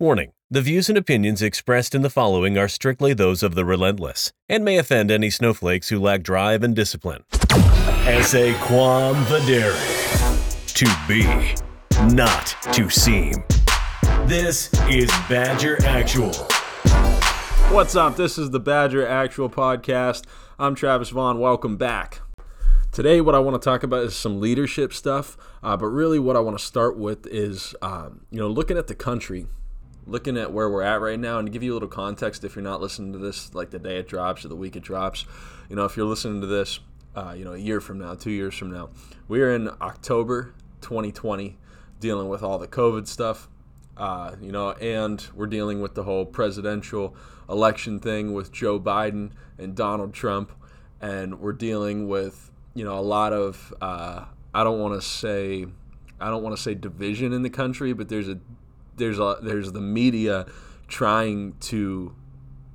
Warning The views and opinions expressed in the following are strictly those of the relentless and may offend any snowflakes who lack drive and discipline. Esse quam videri. To be, not to seem. This is Badger Actual. What's up? This is the Badger Actual Podcast. I'm Travis Vaughn. Welcome back. Today, what I want to talk about is some leadership stuff, uh, but really, what I want to start with is, um, you know, looking at the country, looking at where we're at right now, and to give you a little context, if you're not listening to this like the day it drops or the week it drops, you know, if you're listening to this, uh, you know, a year from now, two years from now, we are in October 2020, dealing with all the COVID stuff, uh, you know, and we're dealing with the whole presidential election thing with Joe Biden and Donald Trump, and we're dealing with you know a lot of uh, I don't want to say I don't want to say division in the country, but there's a there's a there's the media trying to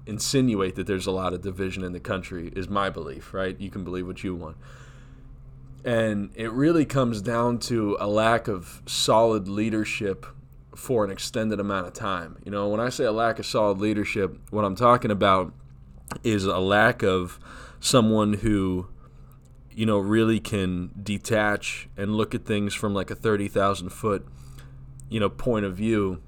insinuate that there's a lot of division in the country is my belief, right? You can believe what you want. And it really comes down to a lack of solid leadership for an extended amount of time. You know, when I say a lack of solid leadership, what I'm talking about is a lack of someone who you know really can detach and look at things from like a 30,000 foot you know point of view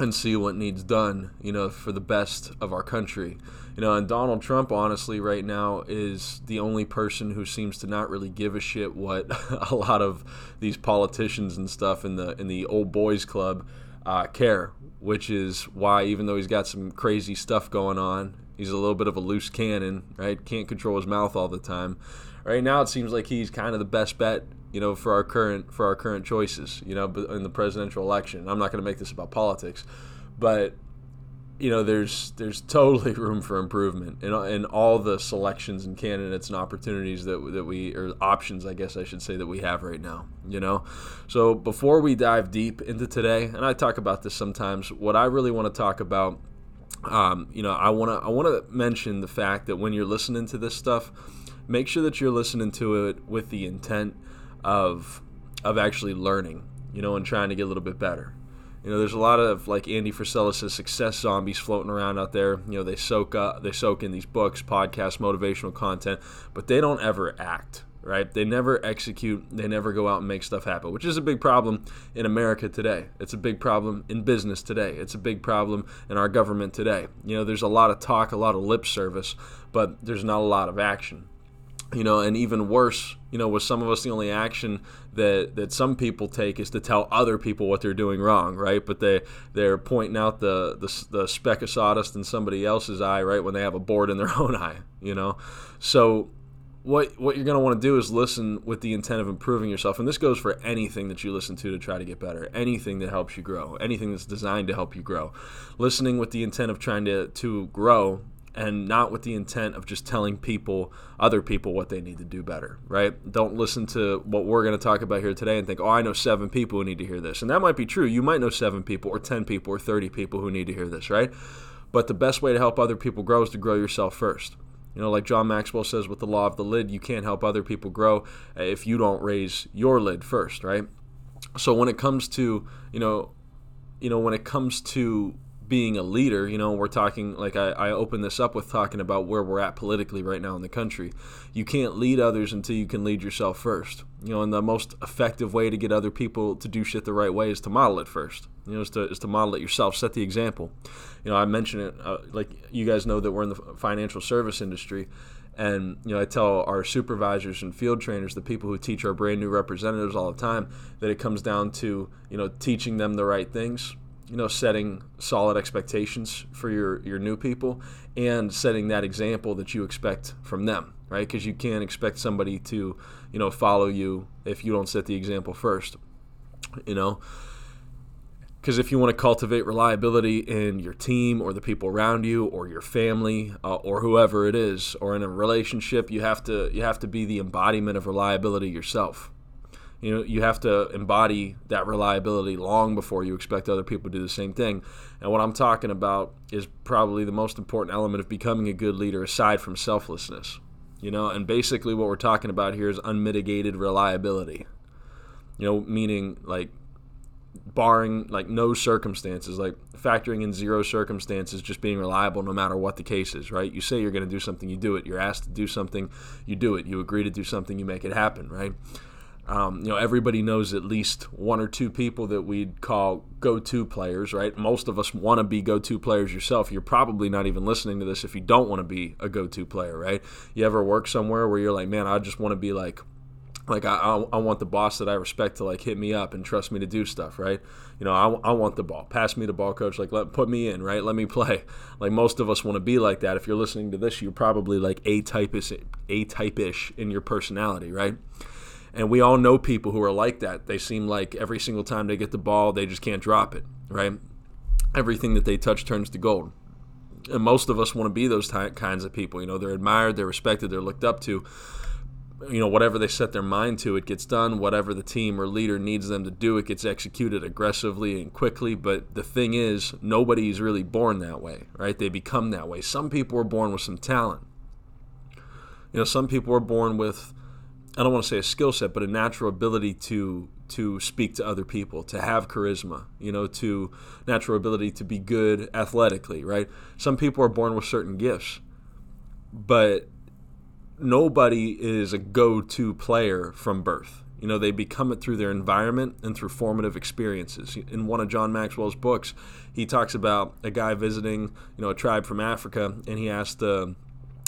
and see what needs done you know for the best of our country. You know and Donald Trump honestly right now is the only person who seems to not really give a shit what a lot of these politicians and stuff in the in the old boys club uh, care which is why even though he's got some crazy stuff going on he's a little bit of a loose cannon right? Can't control his mouth all the time. Right now it seems like he's kind of the best bet you know for our current for our current choices you know in the presidential election. I'm not going to make this about politics but you know there's there's totally room for improvement in, in all the selections and candidates and opportunities that, that we or options i guess i should say that we have right now you know? So before we dive deep into today and i talk about this sometimes what i really want to talk about um, you know i want to i want to mention the fact that when you're listening to this stuff make sure that you're listening to it with the intent of of actually learning, you know, and trying to get a little bit better. You know, there's a lot of like Andy Frisella says success zombies floating around out there. You know, they soak up, they soak in these books, podcasts, motivational content, but they don't ever act. Right? They never execute. They never go out and make stuff happen, which is a big problem in America today. It's a big problem in business today. It's a big problem in our government today. You know, there's a lot of talk, a lot of lip service, but there's not a lot of action you know, and even worse, you know, with some of us, the only action that that some people take is to tell other people what they're doing wrong, right? But they they're pointing out the the, the speck of sawdust in somebody else's eye, right, when they have a board in their own eye, you know. So what what you're going to want to do is listen with the intent of improving yourself and this goes for anything that you listen to to try to get better anything that helps you grow anything that's designed to help you grow listening with the intent of trying to to grow and not with the intent of just telling people, other people, what they need to do better, right? Don't listen to what we're going to talk about here today and think, oh, I know seven people who need to hear this. And that might be true. You might know seven people, or 10 people, or 30 people who need to hear this, right? But the best way to help other people grow is to grow yourself first. You know, like John Maxwell says with the law of the lid, you can't help other people grow if you don't raise your lid first, right? So when it comes to, you know, you know, when it comes to being a leader, you know, we're talking like I, I opened this up with talking about where we're at politically right now in the country. You can't lead others until you can lead yourself first. You know, and the most effective way to get other people to do shit the right way is to model it first. You know, is to, is to model it yourself, set the example. You know, I mentioned it, uh, like you guys know that we're in the financial service industry. And you know, I tell our supervisors and field trainers, the people who teach our brand new representatives all the time, that it comes down to you know teaching them the right things, you know, setting solid expectations for your, your new people and setting that example that you expect from them, right? Because you can't expect somebody to, you know, follow you if you don't set the example first, you know. Because if you want to cultivate reliability in your team or the people around you or your family uh, or whoever it is, or in a relationship, you have to you have to be the embodiment of reliability yourself you know you have to embody that reliability long before you expect other people to do the same thing and what i'm talking about is probably the most important element of becoming a good leader aside from selflessness you know and basically what we're talking about here is unmitigated reliability you know meaning like barring like no circumstances, like factoring in zero circumstances, just being reliable no matter what the case is, right? You say you're going to do something, you do it. You're asked to do something, you do it. You agree to do something, you make it happen, right? Um, you know, everybody knows at least one or two people that we'd call go-to players, right? Most of us want to be go-to players yourself. You're probably not even listening to this if you don't want to be a go-to player, right? You ever work somewhere where you're like, man, I just want to be like like I, I, want the boss that I respect to like hit me up and trust me to do stuff, right? You know, I, I want the ball. Pass me the ball, coach. Like let put me in, right? Let me play. Like most of us want to be like that. If you're listening to this, you're probably like a type-ish, a type-ish in your personality, right? And we all know people who are like that. They seem like every single time they get the ball, they just can't drop it, right? Everything that they touch turns to gold. And most of us want to be those ty- kinds of people. You know, they're admired, they're respected, they're looked up to you know whatever they set their mind to it gets done whatever the team or leader needs them to do it gets executed aggressively and quickly but the thing is nobody's really born that way right they become that way some people are born with some talent you know some people are born with i don't want to say a skill set but a natural ability to to speak to other people to have charisma you know to natural ability to be good athletically right some people are born with certain gifts but nobody is a go-to player from birth. You know, they become it through their environment and through formative experiences. In one of John Maxwell's books, he talks about a guy visiting, you know, a tribe from Africa, and he asked, uh,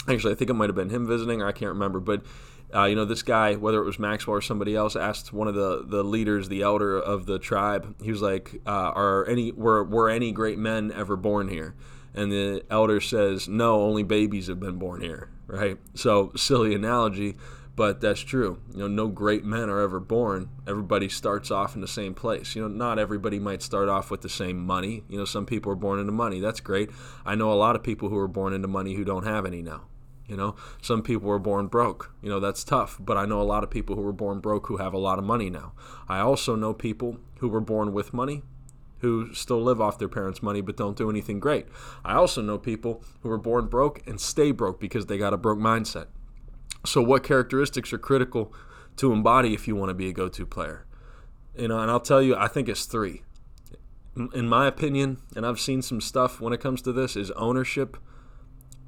actually, I think it might have been him visiting, or I can't remember, but uh, you know, this guy, whether it was Maxwell or somebody else, asked one of the, the leaders, the elder of the tribe. He was like, uh, "Are any were were any great men ever born here?" And the elder says, "No, only babies have been born here." right? So silly analogy, but that's true. You know, no great men are ever born. Everybody starts off in the same place. You know, not everybody might start off with the same money. You know, some people are born into money. That's great. I know a lot of people who are born into money who don't have any now. You know, some people were born broke. You know, that's tough. But I know a lot of people who were born broke who have a lot of money now. I also know people who were born with money who still live off their parents' money but don't do anything great. I also know people who were born broke and stay broke because they got a broke mindset. So, what characteristics are critical to embody if you want to be a go to player? You know, and I'll tell you, I think it's three. In my opinion, and I've seen some stuff when it comes to this, is ownership,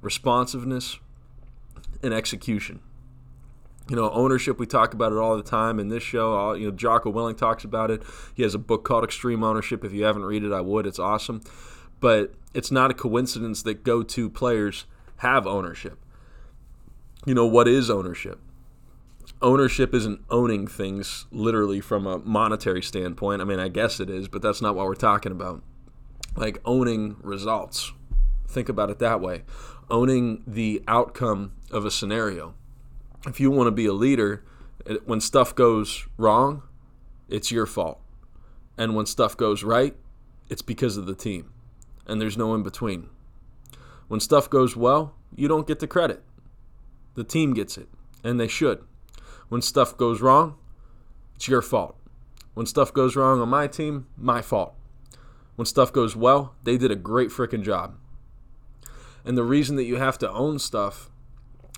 responsiveness, and execution you know, ownership. We talk about it all the time in this show. All, you know, Jocko Willink talks about it. He has a book called Extreme Ownership. If you haven't read it, I would. It's awesome. But it's not a coincidence that go-to players have ownership. You know, what is ownership? Ownership isn't owning things literally from a monetary standpoint. I mean, I guess it is, but that's not what we're talking about. Like owning results. Think about it that way. Owning the outcome of a scenario if you want to be a leader, when stuff goes wrong, it's your fault. And when stuff goes right, it's because of the team. And there's no in between. When stuff goes well, you don't get the credit. The team gets it, and they should. When stuff goes wrong, it's your fault. When stuff goes wrong on my team, my fault. When stuff goes well, they did a great freaking job. And the reason that you have to own stuff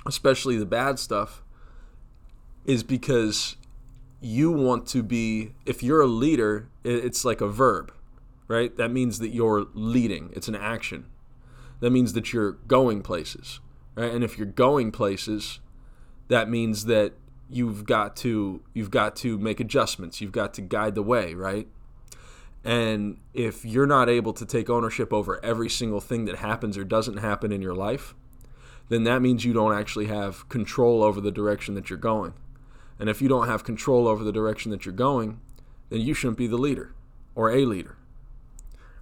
especially the bad stuff, is because you want to be, if you're a leader, it's like a verb, right? That means that you're leading, it's an action. That means that you're going places, right? And if you're going places, that means that you've got to you've got to make adjustments you've got to guide the way right and if you're not able to take ownership over every single thing that happens or doesn't happen in your life then that means you don't actually have control over the direction that you're going. And if you don't have control over the direction that you're going, then you shouldn't be the leader or a leader.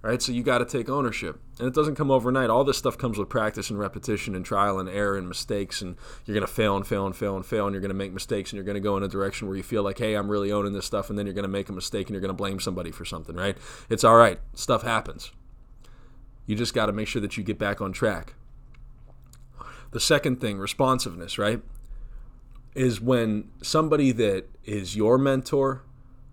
Right, so you got to take ownership. And it doesn't come overnight. All this stuff comes with practice and repetition and trial and error and mistakes. And you're going to fail and fail and fail and fail. And you're going to make mistakes. And you're going to go in a direction where you feel like, hey, I'm really owning this stuff. And then you're going to make a mistake and you're going to blame somebody for something, right? It's all right. Stuff happens. You just got to make sure that you get back on track. The second thing, responsiveness, right? Is when somebody that is your mentor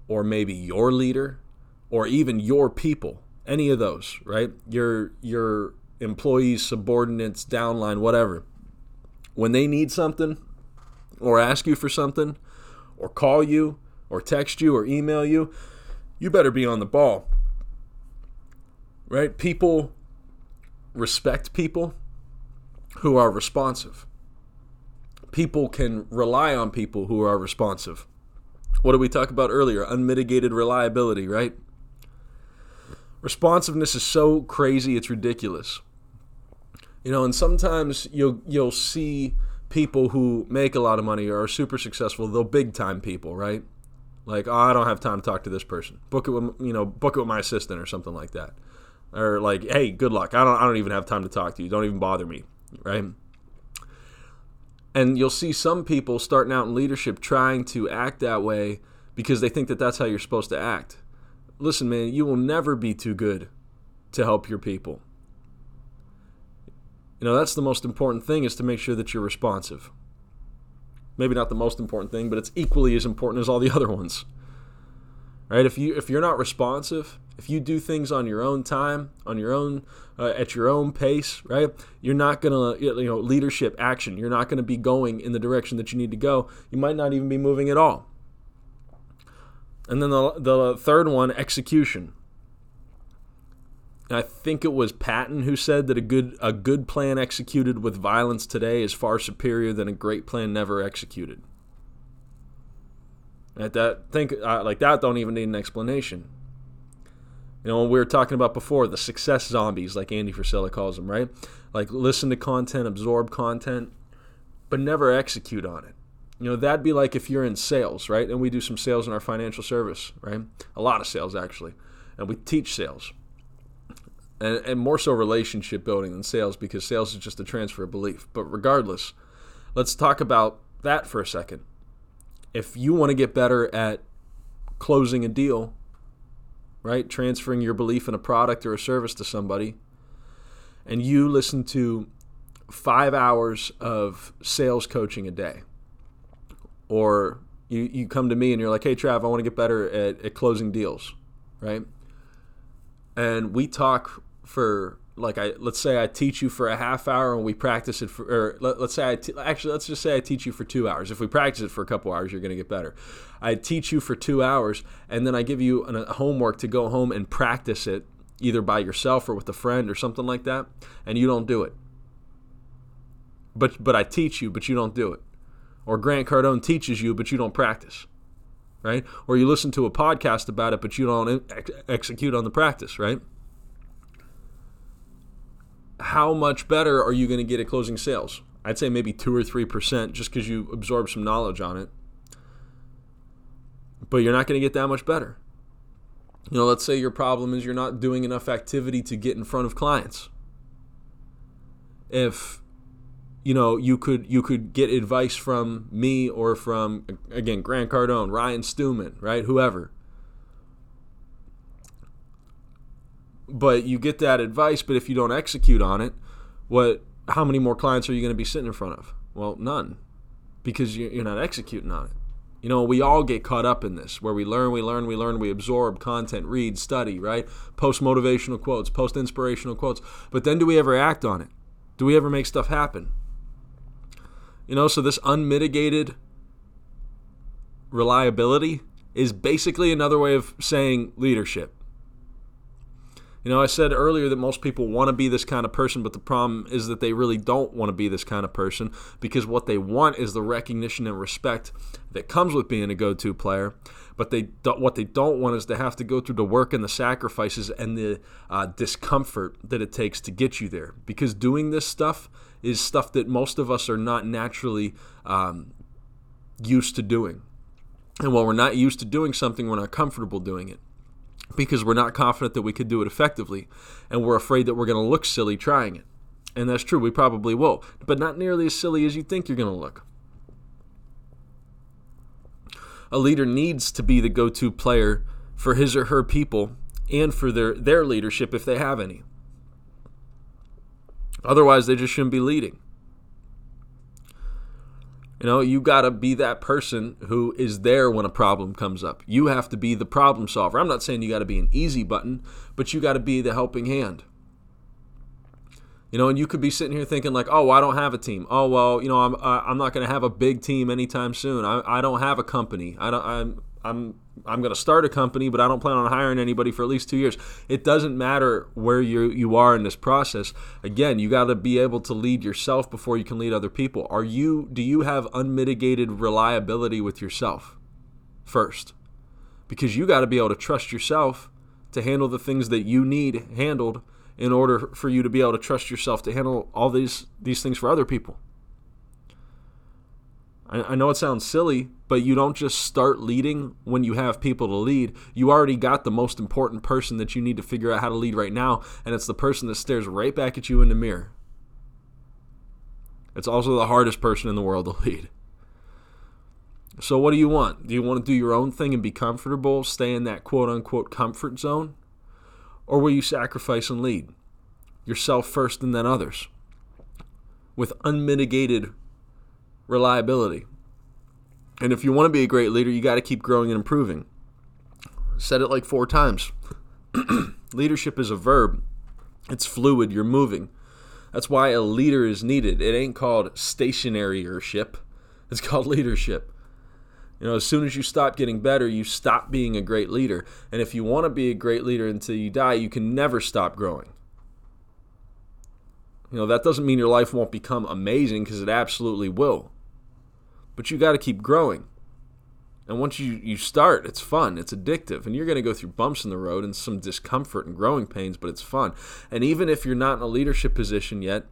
or maybe your leader or even your people, any of those, right? Your your employees, subordinates, downline, whatever. When they need something or ask you for something or call you or text you or email you, you better be on the ball. Right? People respect people who are responsive. People can rely on people who are responsive. What did we talk about earlier? Unmitigated reliability, right? Responsiveness is so crazy, it's ridiculous. You know, and sometimes you'll you'll see people who make a lot of money or are super successful, they'll big time people, right? Like, oh, I don't have time to talk to this person. Book it with you know, book it with my assistant or something like that. Or like, hey, good luck. I don't I don't even have time to talk to you. Don't even bother me, right? And you'll see some people starting out in leadership trying to act that way because they think that that's how you're supposed to act. Listen, man, you will never be too good to help your people. You know, that's the most important thing is to make sure that you're responsive. Maybe not the most important thing, but it's equally as important as all the other ones. Right? If you if you're not responsive, if you do things on your own time, on your own uh, at your own pace, right? You're not going to you know, leadership action. You're not going to be going in the direction that you need to go. You might not even be moving at all. And then the the third one, execution. I think it was Patton who said that a good a good plan executed with violence today is far superior than a great plan never executed. At that think uh, like that don't even need an explanation. You know, we were talking about before the success zombies, like Andy Frisella calls them, right? Like listen to content, absorb content, but never execute on it. You know, that'd be like if you're in sales, right? And we do some sales in our financial service, right? A lot of sales actually, and we teach sales and, and more so relationship building than sales because sales is just a transfer of belief. But regardless, let's talk about that for a second. If you want to get better at closing a deal, right, transferring your belief in a product or a service to somebody, and you listen to five hours of sales coaching a day, or you, you come to me and you're like, hey, Trav, I want to get better at, at closing deals, right? And we talk for like I let's say I teach you for a half hour and we practice it for or let, us say I t- actually let's just say I teach you for 2 hours. If we practice it for a couple hours, you're going to get better. I teach you for 2 hours and then I give you an, a homework to go home and practice it either by yourself or with a friend or something like that and you don't do it. But but I teach you but you don't do it. Or Grant Cardone teaches you but you don't practice. Right? Or you listen to a podcast about it but you don't ex- execute on the practice, right? how much better are you going to get at closing sales? I'd say maybe 2 or 3% just because you absorb some knowledge on it. But you're not going to get that much better. You know, let's say your problem is you're not doing enough activity to get in front of clients. If you know, you could you could get advice from me or from again Grant Cardone, Ryan Stewman, right? Whoever. but you get that advice but if you don't execute on it what how many more clients are you going to be sitting in front of? Well none because you're not executing on it. You know we all get caught up in this where we learn we learn we learn we absorb content read study right? Post motivational quotes post inspirational quotes. But then do we ever act on it? Do we ever make stuff happen you know so this unmitigated reliability is basically another way of saying leadership you know, I said earlier that most people want to be this kind of person, but the problem is that they really don't want to be this kind of person because what they want is the recognition and respect that comes with being a go-to player. But they what they don't want is to have to go through the work and the sacrifices and the uh, discomfort that it takes to get you there. Because doing this stuff is stuff that most of us are not naturally um, used to doing. And while we're not used to doing something, we're not comfortable doing it because we're not confident that we could do it effectively and we're afraid that we're going to look silly trying it. And that's true, we probably will, but not nearly as silly as you think you're going to look. A leader needs to be the go to player for his or her people and for their, their leadership if they have any. Otherwise, they just shouldn't be leading. You know, you got to be that person who is there when a problem comes up. You have to be the problem solver. I'm not saying you got to be an easy button, but you got to be the helping hand. You know, and you could be sitting here thinking like, "Oh, well, I don't have a team. Oh, well, you know, I'm I'm not going to have a big team anytime soon. I, I don't have a company. I don't I'm I'm I'm going to start a company, but I don't plan on hiring anybody for at least two years. It doesn't matter where you you are in this process. Again, you got to be able to lead yourself before you can lead other people. Are you? Do you have unmitigated reliability with yourself first? Because you got to be able to trust yourself to handle the things that you need handled in order for you to be able to trust yourself to handle all these these things for other people. I, know it sounds silly, but you don't just start leading when you have people to lead. You already got the most important person that you need to figure out how to lead right now, and it's the person that stares right back at you in the mirror. It's also the hardest person in the world to lead. So, what do you want? Do you want to do your own thing and be comfortable, stay in that quote unquote comfort zone? Or will you sacrifice and lead? Yourself first and then others with unmitigated reliability. And if you want to be a great leader, you got to keep growing and improving. Said it like four times. Leadership is a verb, it's fluid, you're moving. That's why a leader is needed. It ain't called stationaryship, it's called leadership. You know, as soon as you stop getting better, you stop being a great leader. And if you want to be a great leader until you die, you can never stop growing. You know, that doesn't mean your life won't become amazing because it absolutely will but you got to keep growing. And once you, you start, it's fun, it's addictive, and you're going to go through bumps in the road and some discomfort and growing pains, but it's fun. And even if you're not in a leadership position yet,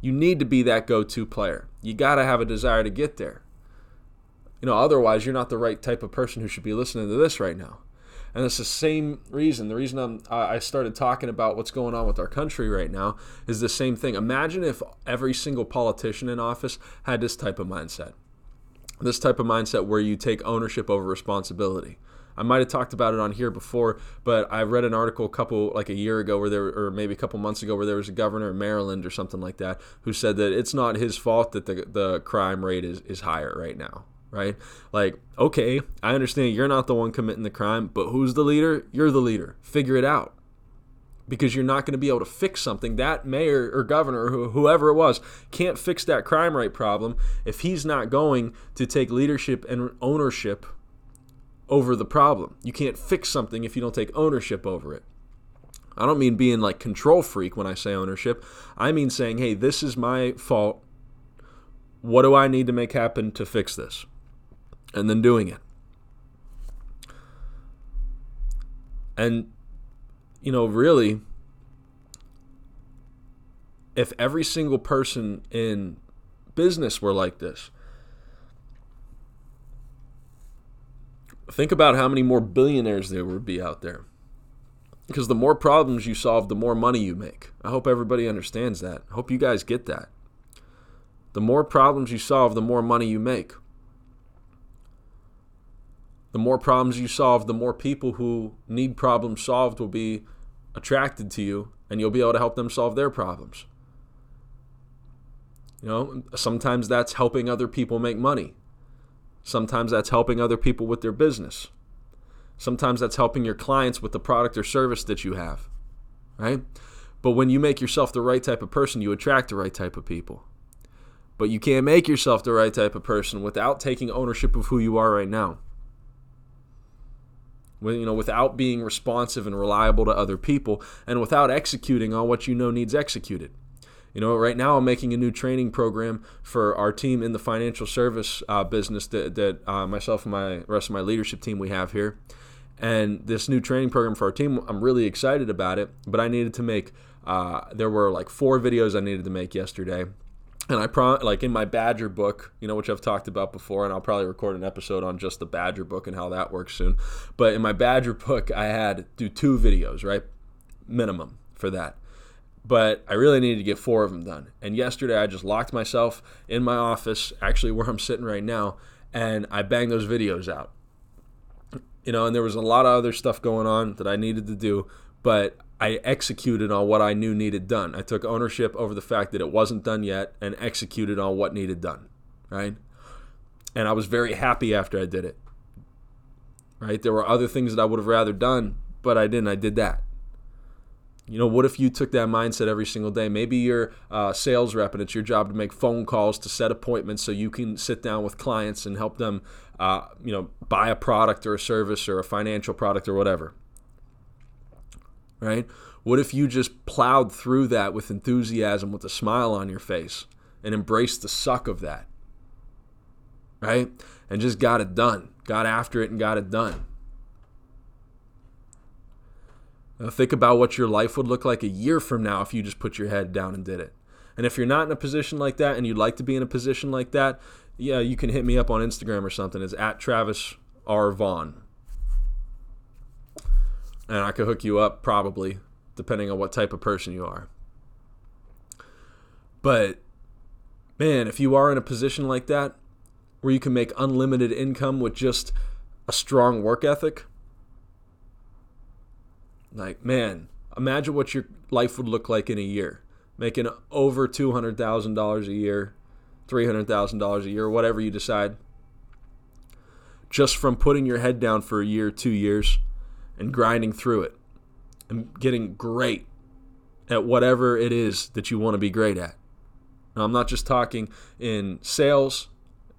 you need to be that go to player. You got to have a desire to get there. You know, otherwise, you're not the right type of person who should be listening to this right now. And it's the same reason. The reason I'm, I started talking about what's going on with our country right now is the same thing. Imagine if every single politician in office had this type of mindset. This type of mindset where you take ownership over responsibility. I might have talked about it on here before, but I read an article a couple like a year ago where there or maybe a couple months ago where there was a governor in Maryland or something like that who said that it's not his fault that the the crime rate is, is higher right now right? Like, okay, I understand you're not the one committing the crime, but who's the leader? You're the leader. Figure it out. Because you're not going to be able to fix something. That mayor or governor or whoever it was can't fix that crime rate problem if he's not going to take leadership and ownership over the problem. You can't fix something if you don't take ownership over it. I don't mean being like control freak when I say ownership. I mean saying, hey, this is my fault. What do I need to make happen to fix this? And then doing it. And, you know, really, if every single person in business were like this, think about how many more billionaires there would be out there. Because the more problems you solve, the more money you make. I hope everybody understands that. I hope you guys get that. The more problems you solve, the more money you make the more problems you solve, the more people who need problems solved will be attracted to you and you'll be able to help them solve their problems. You know, sometimes that's helping other people make money. Sometimes that's helping other people with their business. Sometimes that's helping your clients with the product or service that you have, right? But when you make yourself the right type of person, you attract the right type of people. But you can't make yourself the right type of person without taking ownership of who you are right now you know, without being responsive and reliable to other people, and without executing on what you know needs executed. You know, right now I'm making a new training program for our team in the financial service uh, business that, that uh, myself and my rest of my leadership team we have here. And this new training program for our team, I'm really excited about it. But I needed to make, uh, there were like four videos I needed to make yesterday and I pro like in my Badger book, you know, which I've talked about before, and I'll probably record an episode on just the Badger book and how that works soon. But in my Badger book, I had do two videos, right, minimum for that. But I really needed to get four of them done. And yesterday, I just locked myself in my office, actually where I'm sitting right now, and I banged those videos out. You know, and there was a lot of other stuff going on that I needed to do, but I executed on what I knew needed done. I took ownership over the fact that it wasn't done yet and executed on what needed done, right? And I was very happy after I did it. Right? There were other things that I would have rather done, but I didn't. I did that. You know, what if you took that mindset every single day? Maybe you're a sales rep and it's your job to make phone calls to set appointments so you can sit down with clients and help them, uh, you know, buy a product or a service or a financial product or whatever. Right? What if you just plowed through that with enthusiasm, with a smile on your face, and embraced the suck of that? Right? And just got it done, got after it and got it done. Now think about what your life would look like a year from now if you just put your head down and did it. And if you're not in a position like that and you'd like to be in a position like that, yeah, you can hit me up on Instagram or something. It's at Travis R. Vaughn. And I could hook you up probably, depending on what type of person you are. But man, if you are in a position like that, where you can make unlimited income with just a strong work ethic, like, man, imagine what your life would look like in a year, making over $200,000 a year, $300,000 a year, whatever you decide, just from putting your head down for a year, two years, and grinding through it and getting great at whatever it is that you want to be great at. Now, I'm not just talking in sales,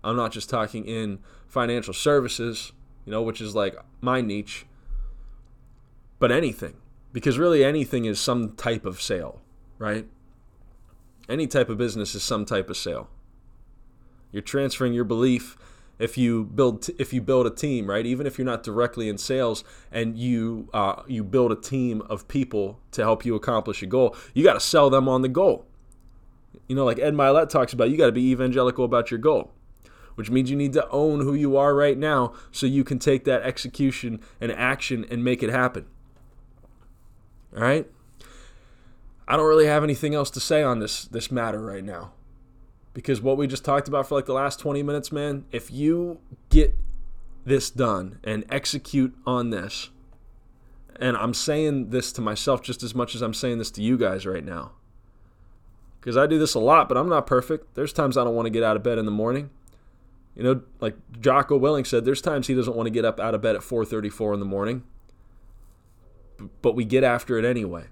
I'm not just talking in financial services, you know, which is like my niche but anything. Because really anything is some type of sale, right? Any type of business is some type of sale. You're transferring your belief if you build if you build a team, right? Even if you're not directly in sales and you uh, you build a team of people to help you accomplish a goal, you got to sell them on the goal. You know, like Ed Mylett talks about, you got to be evangelical about your goal which means you need to own who you are right now so you can take that execution and action and make it happen. All right? I don't really have anything else to say on this this matter right now. Because what we just talked about for like the last 20 minutes, man, if you get this done and execute on this, and I'm saying this to myself just as much as I'm saying this to you guys right now. Because I do this a lot, but I'm not perfect. There's times I don't want to get out of bed in the morning. You know, like Jocko Willink said, there's times he doesn't want to get up out of bed at 4:34 in the morning but we get after it anyway.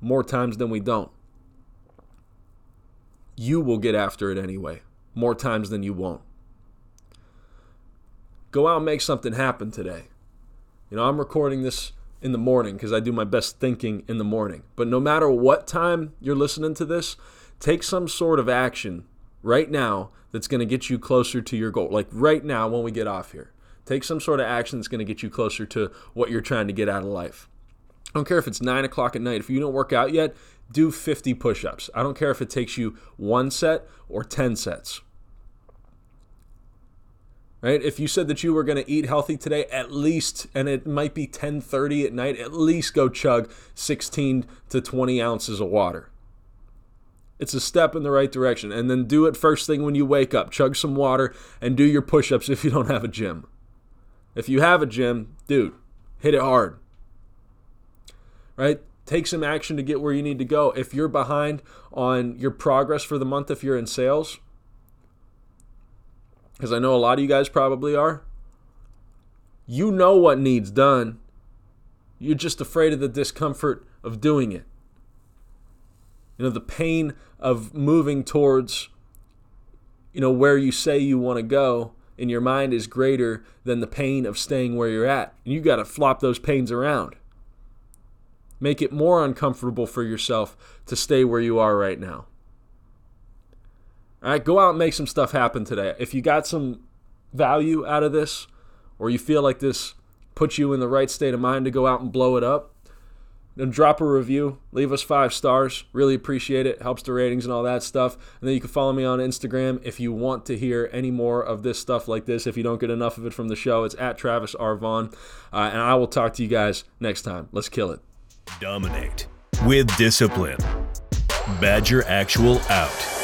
More times than we don't. You will get after it anyway, more times than you won't. Go out and make something happen today. You know, I'm recording this in the morning because I do my best thinking in the morning. But no matter what time you're listening to this, take some sort of action right now that's going to get you closer to your goal. Like right now when we get off here. Take some sort of action that's going to get you closer to what you're trying to get out of life. I don't care if it's nine o'clock at night. If you don't work out yet, do 50 push ups. I don't care if it takes you one set or 10 sets. Right? If you said that you were going to eat healthy today, at least, and it might be 10:30 at night, at least go chug 16 to 20 ounces of water. It's a step in the right direction. And then do it first thing when you wake up. Chug some water and do your push ups if you don't have a gym. If you have a gym, dude, hit it hard. Right? Take some action to get where you need to go. If you're behind on your progress for the month, if you're in sales, because I know a lot of you guys probably are, you know what needs done. You're just afraid of the discomfort of doing it. You know, the pain of moving towards, you know, where you say you want to go in your mind is greater than the pain of staying where you're at. And you got to flop those pains around. Make it more uncomfortable for yourself to stay where you are right now. All right, go out and make some stuff happen today. If you got some value out of this, or you feel like this puts you in the right state of mind to go out and blow it up, then drop a review, leave us five stars. Really appreciate it. Helps the ratings and all that stuff. And then you can follow me on Instagram if you want to hear any more of this stuff like this. If you don't get enough of it from the show, it's at Travis R. Vaughn. Uh, and I will talk to you guys next time. Let's kill it. Dominate with discipline. Badger Actual out.